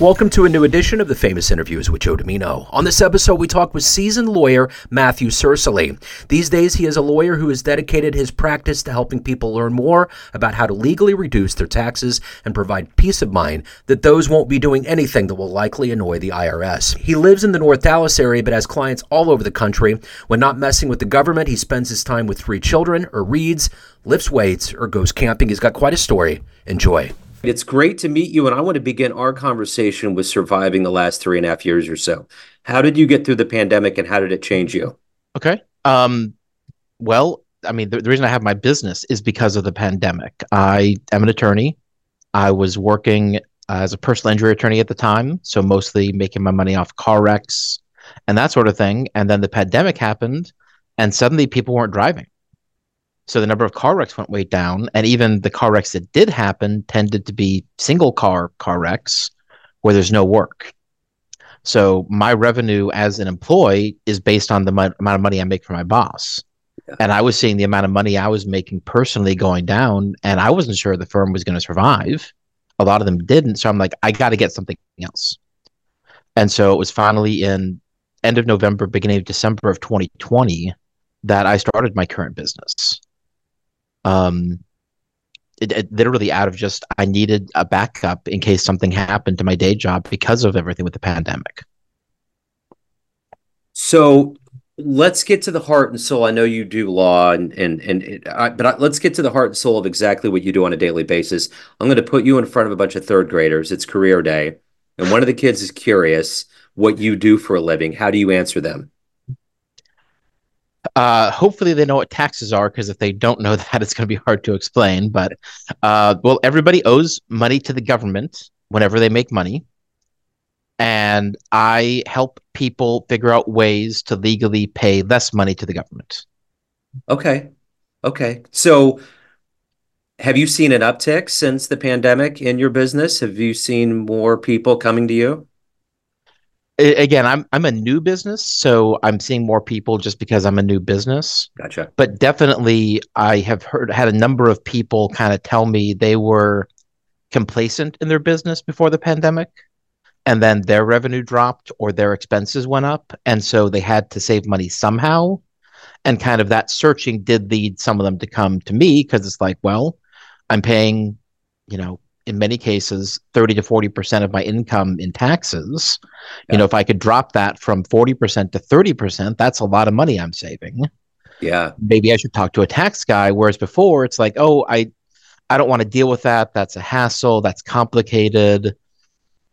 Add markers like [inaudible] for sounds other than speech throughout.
Welcome to a new edition of the Famous Interviews with Joe Dimino. On this episode, we talk with seasoned lawyer Matthew Sercely. These days, he is a lawyer who has dedicated his practice to helping people learn more about how to legally reduce their taxes and provide peace of mind that those won't be doing anything that will likely annoy the IRS. He lives in the North Dallas area but has clients all over the country. When not messing with the government, he spends his time with three children, or reads, lifts weights, or goes camping. He's got quite a story. Enjoy. It's great to meet you, and I want to begin our conversation with surviving the last three and a half years or so. How did you get through the pandemic, and how did it change you? Okay. Um, well, I mean, the, the reason I have my business is because of the pandemic. I am an attorney. I was working as a personal injury attorney at the time, so mostly making my money off car wrecks and that sort of thing. And then the pandemic happened, and suddenly people weren't driving. So the number of car wrecks went way down, and even the car wrecks that did happen tended to be single car car wrecks where there's no work. So my revenue as an employee is based on the mo- amount of money I make for my boss. Yeah. And I was seeing the amount of money I was making personally going down, and I wasn't sure the firm was going to survive. A lot of them didn't. So I'm like, I got to get something else. And so it was finally in end of November, beginning of December of 2020 that I started my current business um, it, it, literally out of just I needed a backup in case something happened to my day job because of everything with the pandemic. So let's get to the heart and soul. I know you do law, and and and it, I, but I, let's get to the heart and soul of exactly what you do on a daily basis. I'm going to put you in front of a bunch of third graders. It's career day, and one of the kids is curious what you do for a living. How do you answer them? Uh, hopefully they know what taxes are because if they don't know [laughs] that, it's going to be hard to explain. But uh, well, everybody owes money to the government whenever they make money, and I help people figure out ways to legally pay less money to the government. Okay, okay. So, have you seen an uptick since the pandemic in your business? Have you seen more people coming to you? Again i'm i'm a new business so i'm seeing more people just because i'm a new business. Gotcha. But definitely i have heard had a number of people kind of tell me they were complacent in their business before the pandemic and then their revenue dropped or their expenses went up and so they had to save money somehow. And kind of that searching did lead some of them to come to me because it's like well i'm paying you know in many cases 30 to 40% of my income in taxes. Yeah. you know if i could drop that from 40% to 30% that's a lot of money i'm saving. Yeah. Maybe i should talk to a tax guy whereas before it's like oh i i don't want to deal with that. That's a hassle. That's complicated.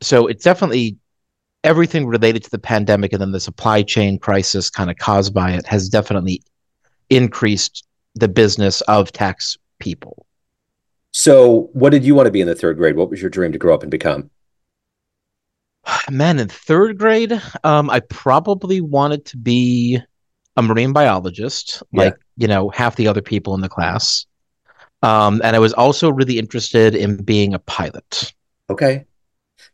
So it's definitely everything related to the pandemic and then the supply chain crisis kind of caused by it has definitely increased the business of tax people so, what did you want to be in the third grade? What was your dream to grow up and become? Man, in third grade, um, I probably wanted to be a marine biologist, like you know half the other people in the class. Um, and I was also really interested in being a pilot. Okay.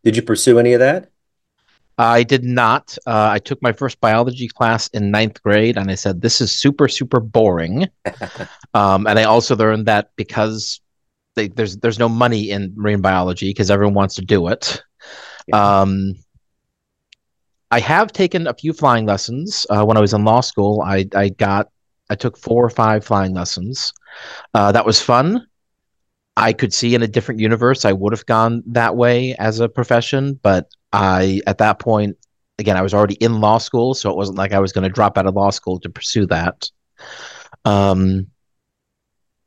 Did you pursue any of that? I did not. Uh, I took my first biology class in ninth grade, and I said, "This is super, super boring." [laughs] um, and I also learned that because they, there's there's no money in marine biology because everyone wants to do it. Yeah. Um, I have taken a few flying lessons uh, when I was in law school. I I got I took four or five flying lessons. Uh, that was fun. I could see in a different universe I would have gone that way as a profession, but I at that point again I was already in law school, so it wasn't like I was going to drop out of law school to pursue that. Um,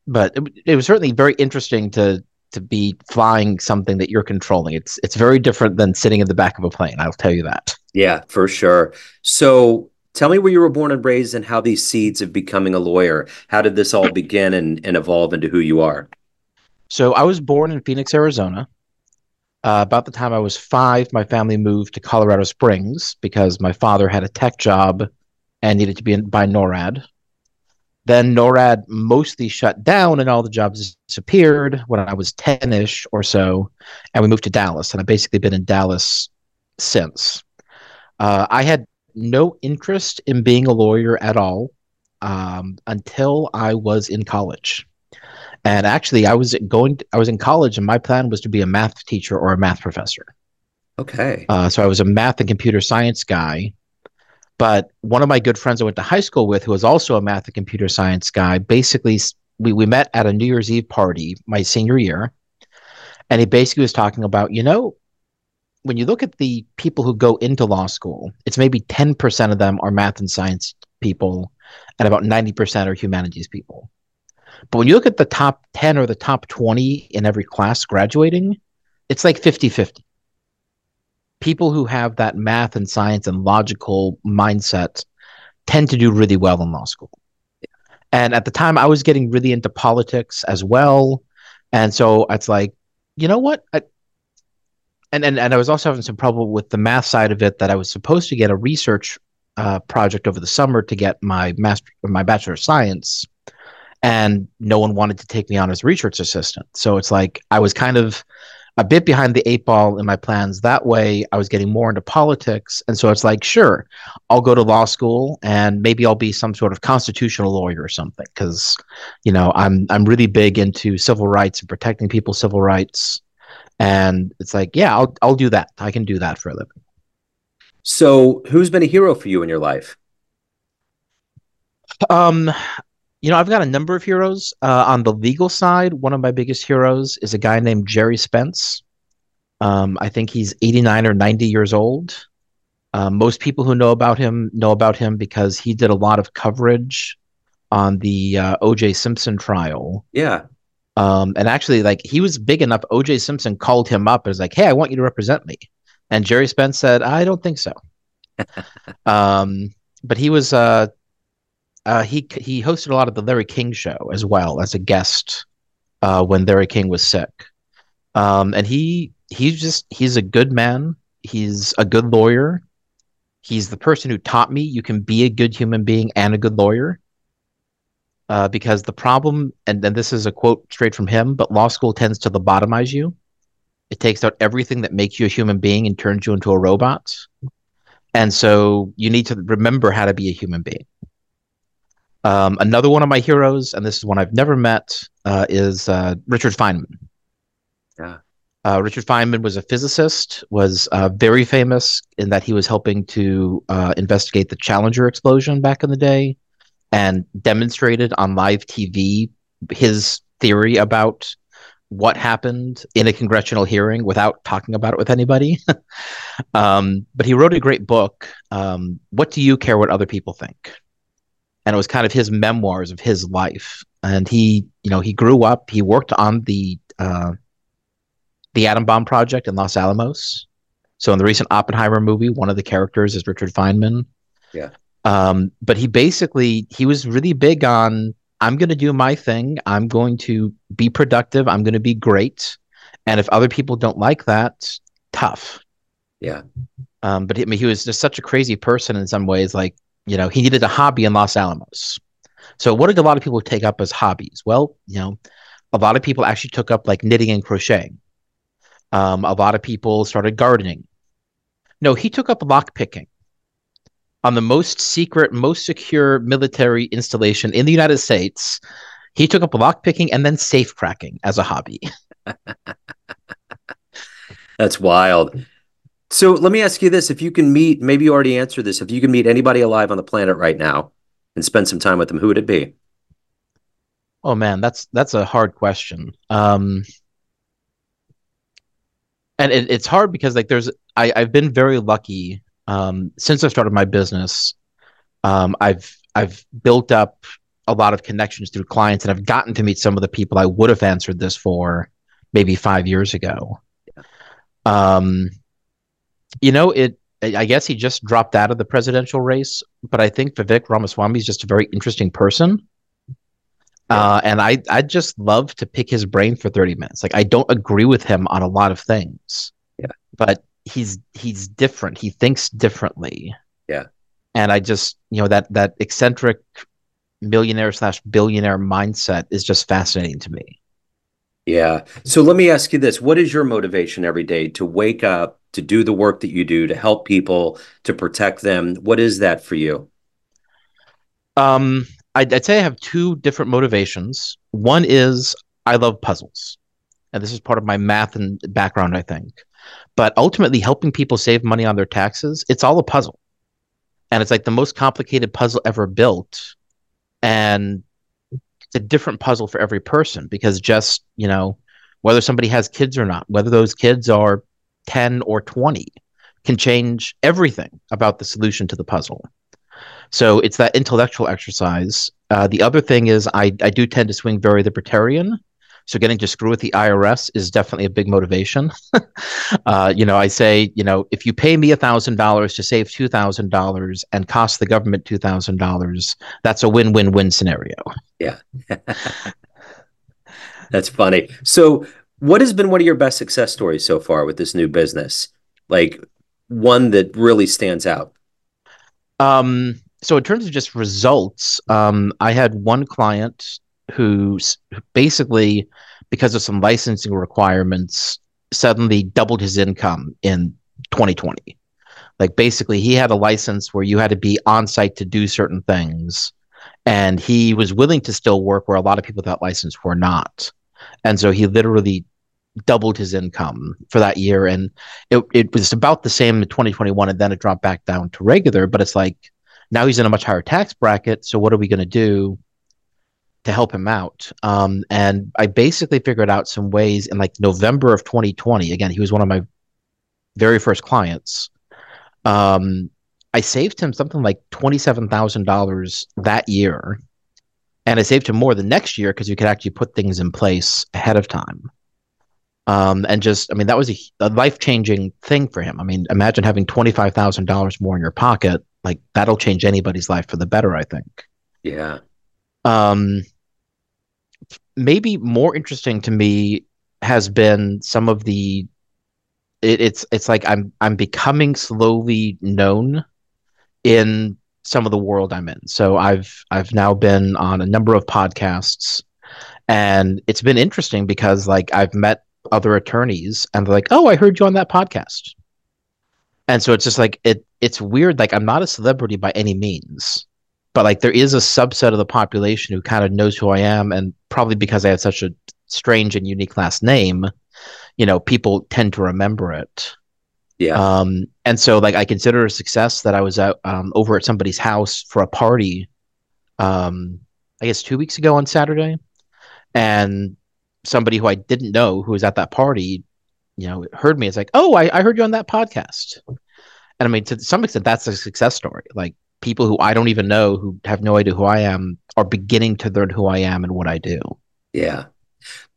but it, it was certainly very interesting to to be flying something that you're controlling. It's it's very different than sitting in the back of a plane. I'll tell you that. Yeah, for sure. So tell me where you were born and raised and how these seeds of becoming a lawyer. How did this all begin and, and evolve into who you are? So I was born in Phoenix, Arizona. Uh, about the time I was five, my family moved to Colorado Springs because my father had a tech job and needed to be in, by NORAD, then NORAD mostly shut down and all the jobs disappeared when I was 10 ish or so. And we moved to Dallas. And I've basically been in Dallas since. Uh, I had no interest in being a lawyer at all um, until I was in college. And actually, I was going. To, I was in college, and my plan was to be a math teacher or a math professor. Okay. Uh, so I was a math and computer science guy. But one of my good friends I went to high school with, who was also a math and computer science guy, basically we, we met at a New Year's Eve party my senior year. And he basically was talking about, you know, when you look at the people who go into law school, it's maybe 10% of them are math and science people, and about 90% are humanities people. But when you look at the top 10 or the top 20 in every class graduating, it's like 50 50 people who have that math and science and logical mindset tend to do really well in law school. And at the time, I was getting really into politics as well. And so it's like, you know what? I, and, and, and I was also having some trouble with the math side of it that I was supposed to get a research uh, project over the summer to get my master, my bachelor of science. And no one wanted to take me on as research assistant. So it's like I was kind of a bit behind the eight ball in my plans that way. I was getting more into politics. And so it's like, sure, I'll go to law school and maybe I'll be some sort of constitutional lawyer or something. Cause, you know, I'm I'm really big into civil rights and protecting people's civil rights. And it's like, yeah, I'll I'll do that. I can do that for a living. So who's been a hero for you in your life? Um, you know, I've got a number of heroes. Uh, on the legal side, one of my biggest heroes is a guy named Gerry Spence. Um, I think he's 89 or 90 years old. Uh, most people who know about him know about him because he did a lot of coverage on the uh, O.J. Simpson trial. Yeah. Um, and actually, like he was big enough. O.J. Simpson called him up and was like, "Hey, I want you to represent me." And Gerry Spence said, "I don't think so." [laughs] um, but he was uh, uh, he he hosted a lot of the Larry King show as well as a guest uh, when Larry King was sick. Um, and he he's just he's a good man. He's a good lawyer. He's the person who taught me you can be a good human being and a good lawyer. Uh, because the problem, and then this is a quote straight from him, but law school tends to lobotomize you. It takes out everything that makes you a human being and turns you into a robot. And so you need to remember how to be a human being. Um, another one of my heroes, and this is one I've never met, uh, is uh, Richard Feynman. Yeah. Uh, Richard Feynman was a physicist, was uh, very famous in that he was helping to uh, investigate the Challenger explosion back in the day and demonstrated on live TV his theory about what happened in a congressional hearing without talking about it with anybody. [laughs] um, but he wrote a great book. Um, what do you care what other people think? And it was kind of his memoirs of his life. And he, you know, he grew up. He worked on the uh, the atom bomb project in Los Alamos. So in the recent Oppenheimer movie, one of the characters is Richard Feynman. Yeah. Um, but he basically he was really big on I'm going to do my thing. I'm going to be productive. I'm going to be great. And if other people don't like that, tough. Yeah. Um, but he, I mean, he was just such a crazy person in some ways. Like you know, he needed a hobby in Los Alamos. So what did a lot of people take up as hobbies? Well, you know, a lot of people actually took up like knitting and crocheting. Um, a lot of people started gardening. No, he took up lock picking on the most secret, most secure military installation in the United States. He took up lock picking and then safe cracking as a hobby. [laughs] That's wild. So let me ask you this: If you can meet, maybe you already answered this. If you can meet anybody alive on the planet right now and spend some time with them, who would it be? Oh man, that's that's a hard question. Um, and it, it's hard because like there's I, I've been very lucky um, since I started my business. Um, I've I've built up a lot of connections through clients, and I've gotten to meet some of the people I would have answered this for maybe five years ago. Yeah. Um, you know, it. I guess he just dropped out of the presidential race, but I think Vivek Ramaswamy is just a very interesting person. Yeah. Uh, and I I just love to pick his brain for 30 minutes. Like I don't agree with him on a lot of things. Yeah. But he's he's different. He thinks differently. Yeah. And I just, you know, that that eccentric millionaire slash billionaire mindset is just fascinating to me. Yeah. So let me ask you this. What is your motivation every day to wake up, to do the work that you do, to help people, to protect them? What is that for you? Um, I'd, I'd say I have two different motivations. One is I love puzzles. And this is part of my math and background, I think. But ultimately, helping people save money on their taxes, it's all a puzzle. And it's like the most complicated puzzle ever built. And it's a different puzzle for every person because just, you know, whether somebody has kids or not, whether those kids are 10 or 20, can change everything about the solution to the puzzle. So it's that intellectual exercise. Uh, the other thing is I, I do tend to swing very libertarian. So getting to screw with the IRS is definitely a big motivation. [laughs] uh, you know, I say, you know, if you pay me thousand dollars to save two thousand dollars and cost the government two thousand dollars, that's a win-win-win scenario. Yeah, [laughs] that's funny. So, what has been one of your best success stories so far with this new business? Like one that really stands out. Um, so in terms of just results, um, I had one client who basically, because of some licensing requirements, suddenly doubled his income in 2020. Like basically, he had a license where you had to be on site to do certain things, and he was willing to still work where a lot of people without license were not. And so he literally doubled his income for that year, and it it was about the same in 2021, and then it dropped back down to regular. But it's like now he's in a much higher tax bracket. So what are we going to do to help him out? Um, and I basically figured out some ways in like November of 2020. Again, he was one of my very first clients. Um, I saved him something like $27,000 that year. And I saved him more the next year because you could actually put things in place ahead of time. Um, and just, I mean, that was a, a life changing thing for him. I mean, imagine having $25,000 more in your pocket like that'll change anybody's life for the better, I think. Yeah. Um, maybe more interesting to me has been some of the it, it's it's like I'm I'm becoming slowly known in some of the world I'm in. So I've I've now been on a number of podcasts and it's been interesting because like I've met other attorneys and they're like, "Oh, I heard you on that podcast." And so it's just like it it's weird. Like I'm not a celebrity by any means, but like there is a subset of the population who kind of knows who I am, and probably because I have such a strange and unique last name, you know, people tend to remember it. Yeah. Um, and so like I consider a success that I was out um, over at somebody's house for a party, um, I guess two weeks ago on Saturday, and somebody who I didn't know who was at that party, you know, heard me. It's like, oh, I, I heard you on that podcast. And I mean, to some extent, that's a success story. Like people who I don't even know, who have no idea who I am, are beginning to learn who I am and what I do. Yeah.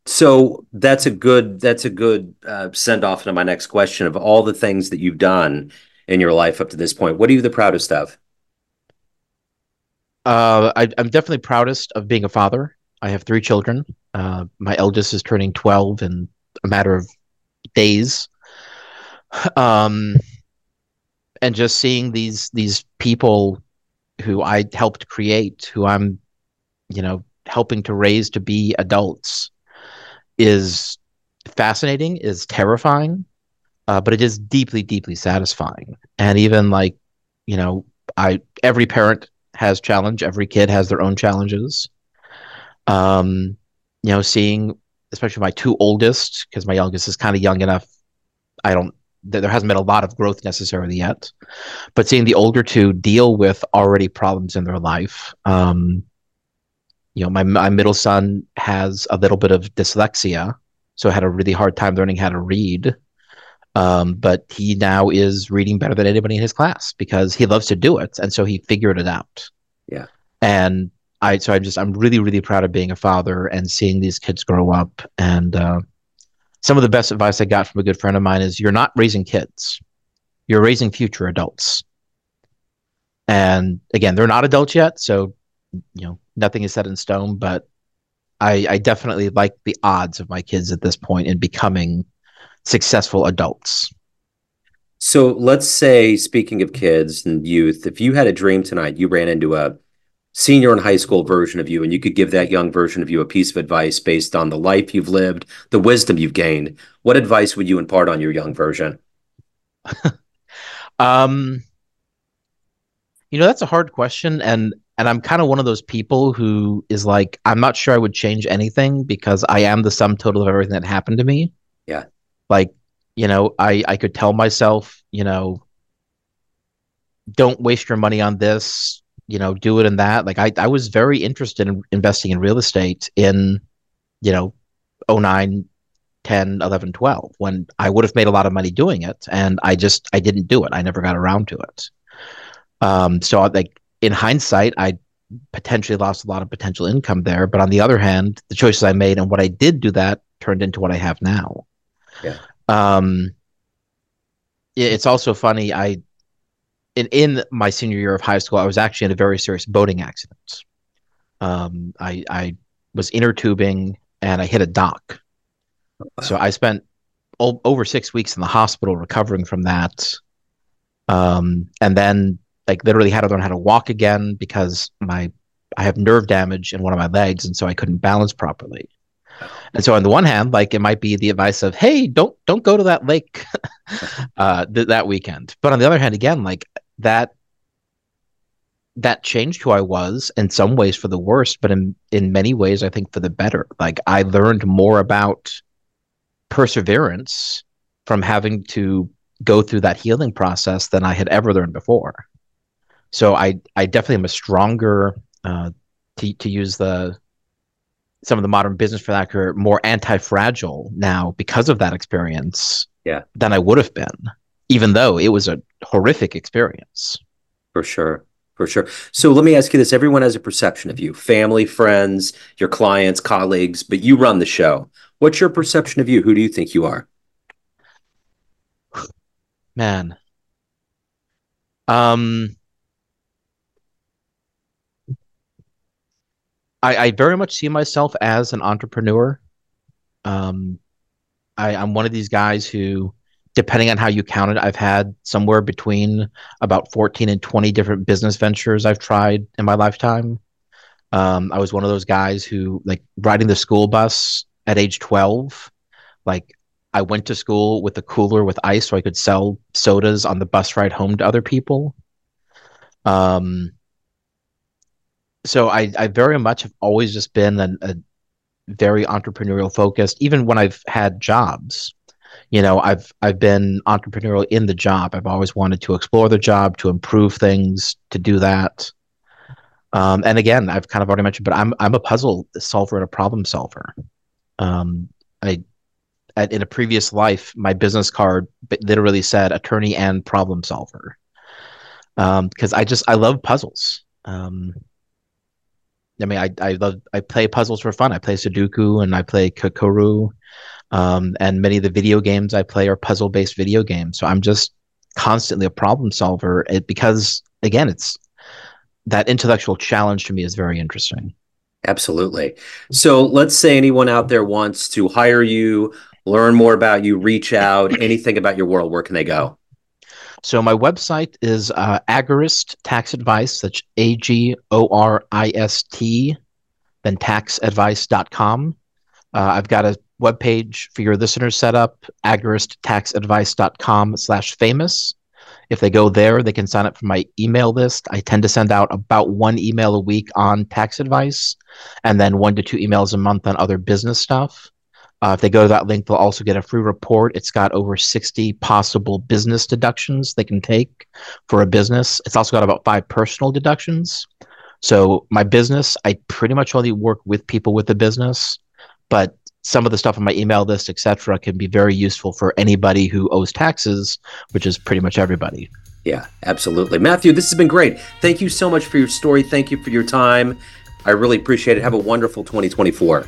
So that's a good that's a good uh, send off to my next question. Of all the things that you've done in your life up to this point, what are you the proudest of? Uh, I, am definitely proudest of being a father. I have three children. Uh, my eldest is turning 12 in a matter of days. [sighs] Um, and just seeing these these people who I helped create, who I'm, you know, helping to raise to be adults, is fascinating, is terrifying, uh, but it is deeply, deeply satisfying. And even like, you know, I every parent has challenge, every kid has their own challenges. Um, you know, seeing especially my two oldest, because my youngest is kind of young enough. I don't there hasn't been a lot of growth necessarily yet, but seeing the older two deal with already problems in their life. Um, you know, my my middle son has a little bit of dyslexia, so had a really hard time learning how to read. Um, but he now is reading better than anybody in his class because he loves to do it, and so he figured it out. Yeah, and I so I'm just I'm really really proud of being a father and seeing these kids grow up and. Uh, some of the best advice I got from a good friend of mine is you're not raising kids, you're raising future adults. And again, they're not adults yet, so you know nothing is set in stone. But I, I definitely like the odds of my kids at this point in becoming successful adults. So let's say, speaking of kids and youth, if you had a dream tonight, you ran into a senior in high school version of you and you could give that young version of you a piece of advice based on the life you've lived the wisdom you've gained what advice would you impart on your young version [laughs] um you know that's a hard question and and i'm kind of one of those people who is like i'm not sure i would change anything because i am the sum total of everything that happened to me. Yeah. Like you know, I I could tell myself, you know, don't waste your money on this, you know, do it in that. Like I I was very interested in investing in real estate in, you know, 09 10 11 12 when i would have made a lot of money doing it and i just i didn't do it. I never got around to it. Um so I like in hindsight i potentially lost a lot of potential income there. But on the other hand the choices i made and what i did do that turned into what i have now. Yeah. um it- it's also funny i in in my senior year of high school i was actually in a very serious boating accident. Um i i was inner tubing and i hit a dock. So I spent o- over six weeks in the hospital recovering from that, um, and then like literally had to learn how to walk again because my I have nerve damage in one of my legs, and so I couldn't balance properly. And so on the one hand, like it might be the advice of, "Hey, don't don't go to that lake [laughs] uh, th- that weekend," but on the other hand, again, like that that changed who I was in some ways for the worst, but in in many ways, I think for the better. Like I learned more about perseverance from having to go through that healing process than I had ever learned before. So I I definitely am a stronger uh, to to use the some of the modern business vernacular more anti-fragile now because of that experience Yeah. than I would have been, even though it was a horrific experience. For sure. For sure. So let me ask you this. Everyone has a perception of you, family, friends, your clients, colleagues, but you run the show. What's your perception of you? Who do you think you are? [sighs] Man. Um I, I very much see myself as an entrepreneur. Um I, I'm one of these guys who, depending on how you count it, I've had somewhere between about 14 and 20 different business ventures I've tried in my lifetime. Um, I was one of those guys who, like, riding the school bus at age 12, like, I went to school with a cooler with ice so I could sell sodas on the bus ride home to other people. Um, so I, I very much have always just been a, a very entrepreneurial focused, even when I've had jobs. You know, I've I've been entrepreneurial in the job. I've always wanted to explore the job, to improve things, to do that. Um, and again, I've kind of already mentioned, but I'm I'm a puzzle solver and a problem solver. Um, I at, in a previous life, my business card literally said attorney and problem solver. Because I just I love puzzles. Um, I mean, I I love I play puzzles for fun. I play Sudoku and I play Kakuro, um, and many of the video games I play are puzzle based video games. So I'm just constantly a problem solver. It, because again, it's that intellectual challenge to me is very interesting. Absolutely. So let's say anyone out there wants to hire you, learn more about you, reach out, anything about your world, where can they go? So my website is uh, Agorist Tax Advice. That's A G O R I S T, then taxadvice.com. Uh, I've got a webpage for your listeners set up, agoristtaxadvice.com slash famous. If they go there, they can sign up for my email list. I tend to send out about one email a week on tax advice and then one to two emails a month on other business stuff. Uh, if they go to that link, they'll also get a free report. It's got over 60 possible business deductions they can take for a business. It's also got about five personal deductions. So, my business, I pretty much only work with people with a business, but some of the stuff on my email list, etc., can be very useful for anybody who owes taxes, which is pretty much everybody. Yeah, absolutely. Matthew, this has been great. Thank you so much for your story. Thank you for your time. I really appreciate it. Have a wonderful 2024.